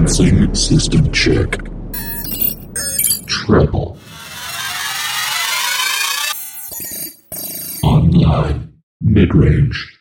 Commencing system check. Treble. Online. Mid-range.